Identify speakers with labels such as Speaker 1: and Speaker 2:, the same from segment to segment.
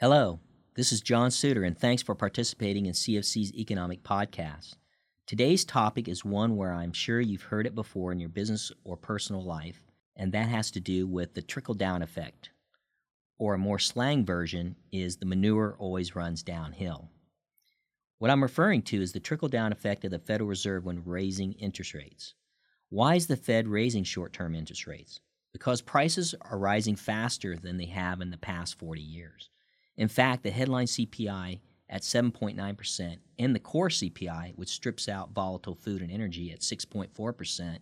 Speaker 1: Hello, this is John Suter, and thanks for participating in CFC's Economic Podcast. Today's topic is one where I'm sure you've heard it before in your business or personal life, and that has to do with the trickle down effect. Or a more slang version is the manure always runs downhill. What I'm referring to is the trickle down effect of the Federal Reserve when raising interest rates. Why is the Fed raising short term interest rates? Because prices are rising faster than they have in the past 40 years. In fact, the headline CPI at 7.9% and the core CPI, which strips out volatile food and energy, at 6.4%,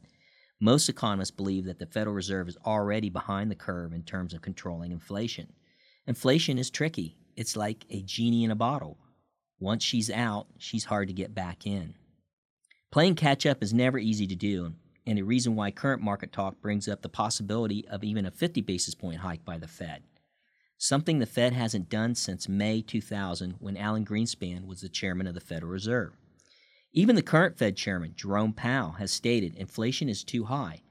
Speaker 1: most economists believe that the Federal Reserve is already behind the curve in terms of controlling inflation. Inflation is tricky. It's like a genie in a bottle. Once she's out, she's hard to get back in. Playing catch up is never easy to do, and a reason why current market talk brings up the possibility of even a 50 basis point hike by the Fed something the Fed hasn't done since May 2000 when Alan Greenspan was the chairman of the Federal Reserve. Even the current Fed chairman, Jerome Powell, has stated inflation is too high.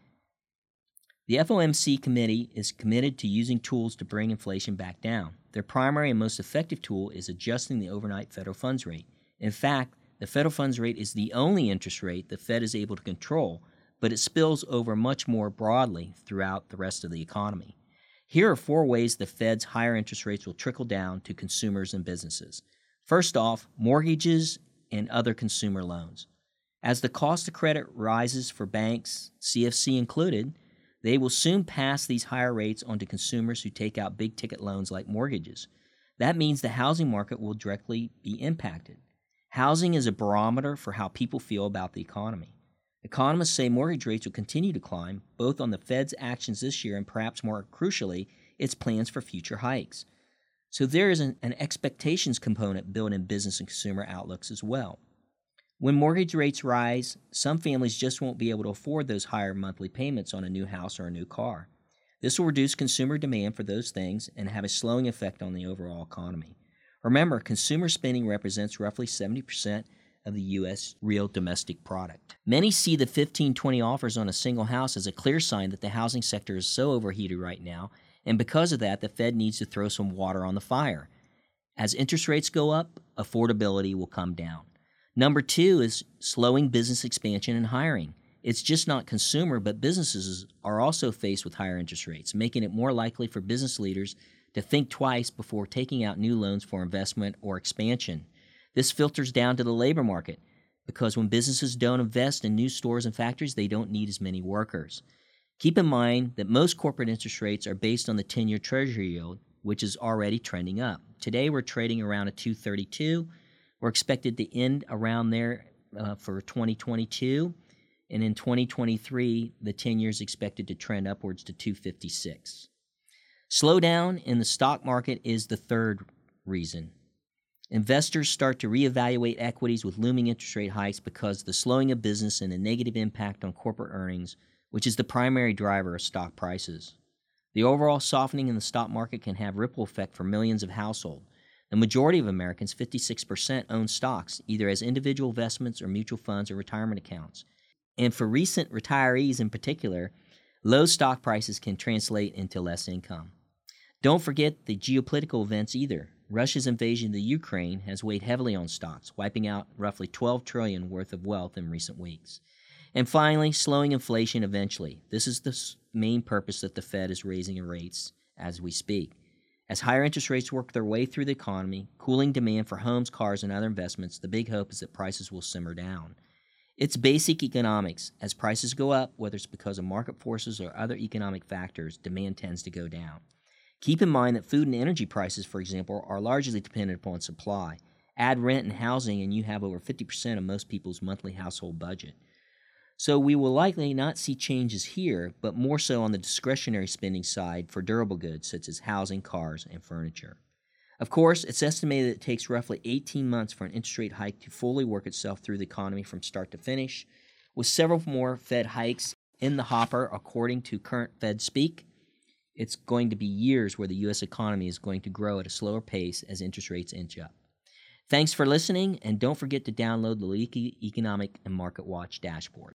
Speaker 1: The FOMC committee is committed to using tools to bring inflation back down. Their primary and most effective tool is adjusting the overnight federal funds rate. In fact, the federal funds rate is the only interest rate the Fed is able to control, but it spills over much more broadly throughout the rest of the economy. Here are four ways the Fed's higher interest rates will trickle down to consumers and businesses. First off, mortgages and other consumer loans. As the cost of credit rises for banks, CFC included, they will soon pass these higher rates on to consumers who take out big ticket loans like mortgages. That means the housing market will directly be impacted. Housing is a barometer for how people feel about the economy. Economists say mortgage rates will continue to climb, both on the Fed's actions this year and perhaps more crucially, its plans for future hikes. So there is an, an, expectations component built in business and consumer outlooks as well. When mortgage rates rise, some families just won't be able to afford those higher monthly payments on a new house or a new car. This will reduce consumer demand for those things and have a slowing effect on the overall economy. Remember, consumer spending represents roughly 70% of the U.S. real domestic product. Many see the 15 20 offers on a single house as a clear sign that the housing sector is so overheated right now, and because of that, the Fed needs to throw some water on the fire. As interest rates go up, affordability will come down. Number two is slowing business expansion and hiring. It's just not consumer, but businesses are also faced with higher interest rates, making it more likely for business leaders to think twice before taking out new loans for investment or expansion. This filters down to the labor market because when businesses don't invest in new stores and factories, they don't need as many workers. Keep in mind that most corporate interest rates are based on the 10 year Treasury yield, which is already trending up. Today we're trading around a 232. We're expected to end around there uh, for 2022. And in 2023, the 10 years expected to trend upwards to 256. Slowdown in the stock market is the third reason Investors start to reevaluate equities with looming interest rate hikes because the slowing of business and the negative impact on corporate earnings, which is the primary driver of stock prices. The overall softening in the stock market can have ripple effect for millions of households. The majority of Americans, 56%, own stocks, either as individual investments or mutual funds or retirement accounts. And for recent retirees in particular, low stock prices can translate into less income. Don't forget the geopolitical events either. Russia's invasion of the Ukraine has weighed heavily on stocks, wiping out roughly 12 trillion worth of wealth in recent weeks. And finally, slowing inflation eventually. This is the main purpose that the Fed is raising rates as we speak. As higher interest rates work their way through the economy, cooling demand for homes, cars, and other investments, the big hope is that prices will simmer down. It's basic economics. As prices go up, whether it's because of market forces or other economic factors, demand tends to go down. Keep in mind that food and energy prices, for example, are largely dependent upon supply. Add rent and housing, and you have over 50% of most people's monthly household budget. So we will likely not see changes here, but more so on the discretionary spending side for durable goods such as housing, cars, and furniture. Of course, it's estimated that it takes roughly 18 months for an interest rate hike to fully work itself through the economy from start to finish, with several more Fed hikes in the hopper according to current Fed speak it's going to be years where the U.S. economy is going to grow at a slower pace as interest rates inch up. Thanks for listening, and don't forget to download the Weekly Economic and Market Watch dashboard.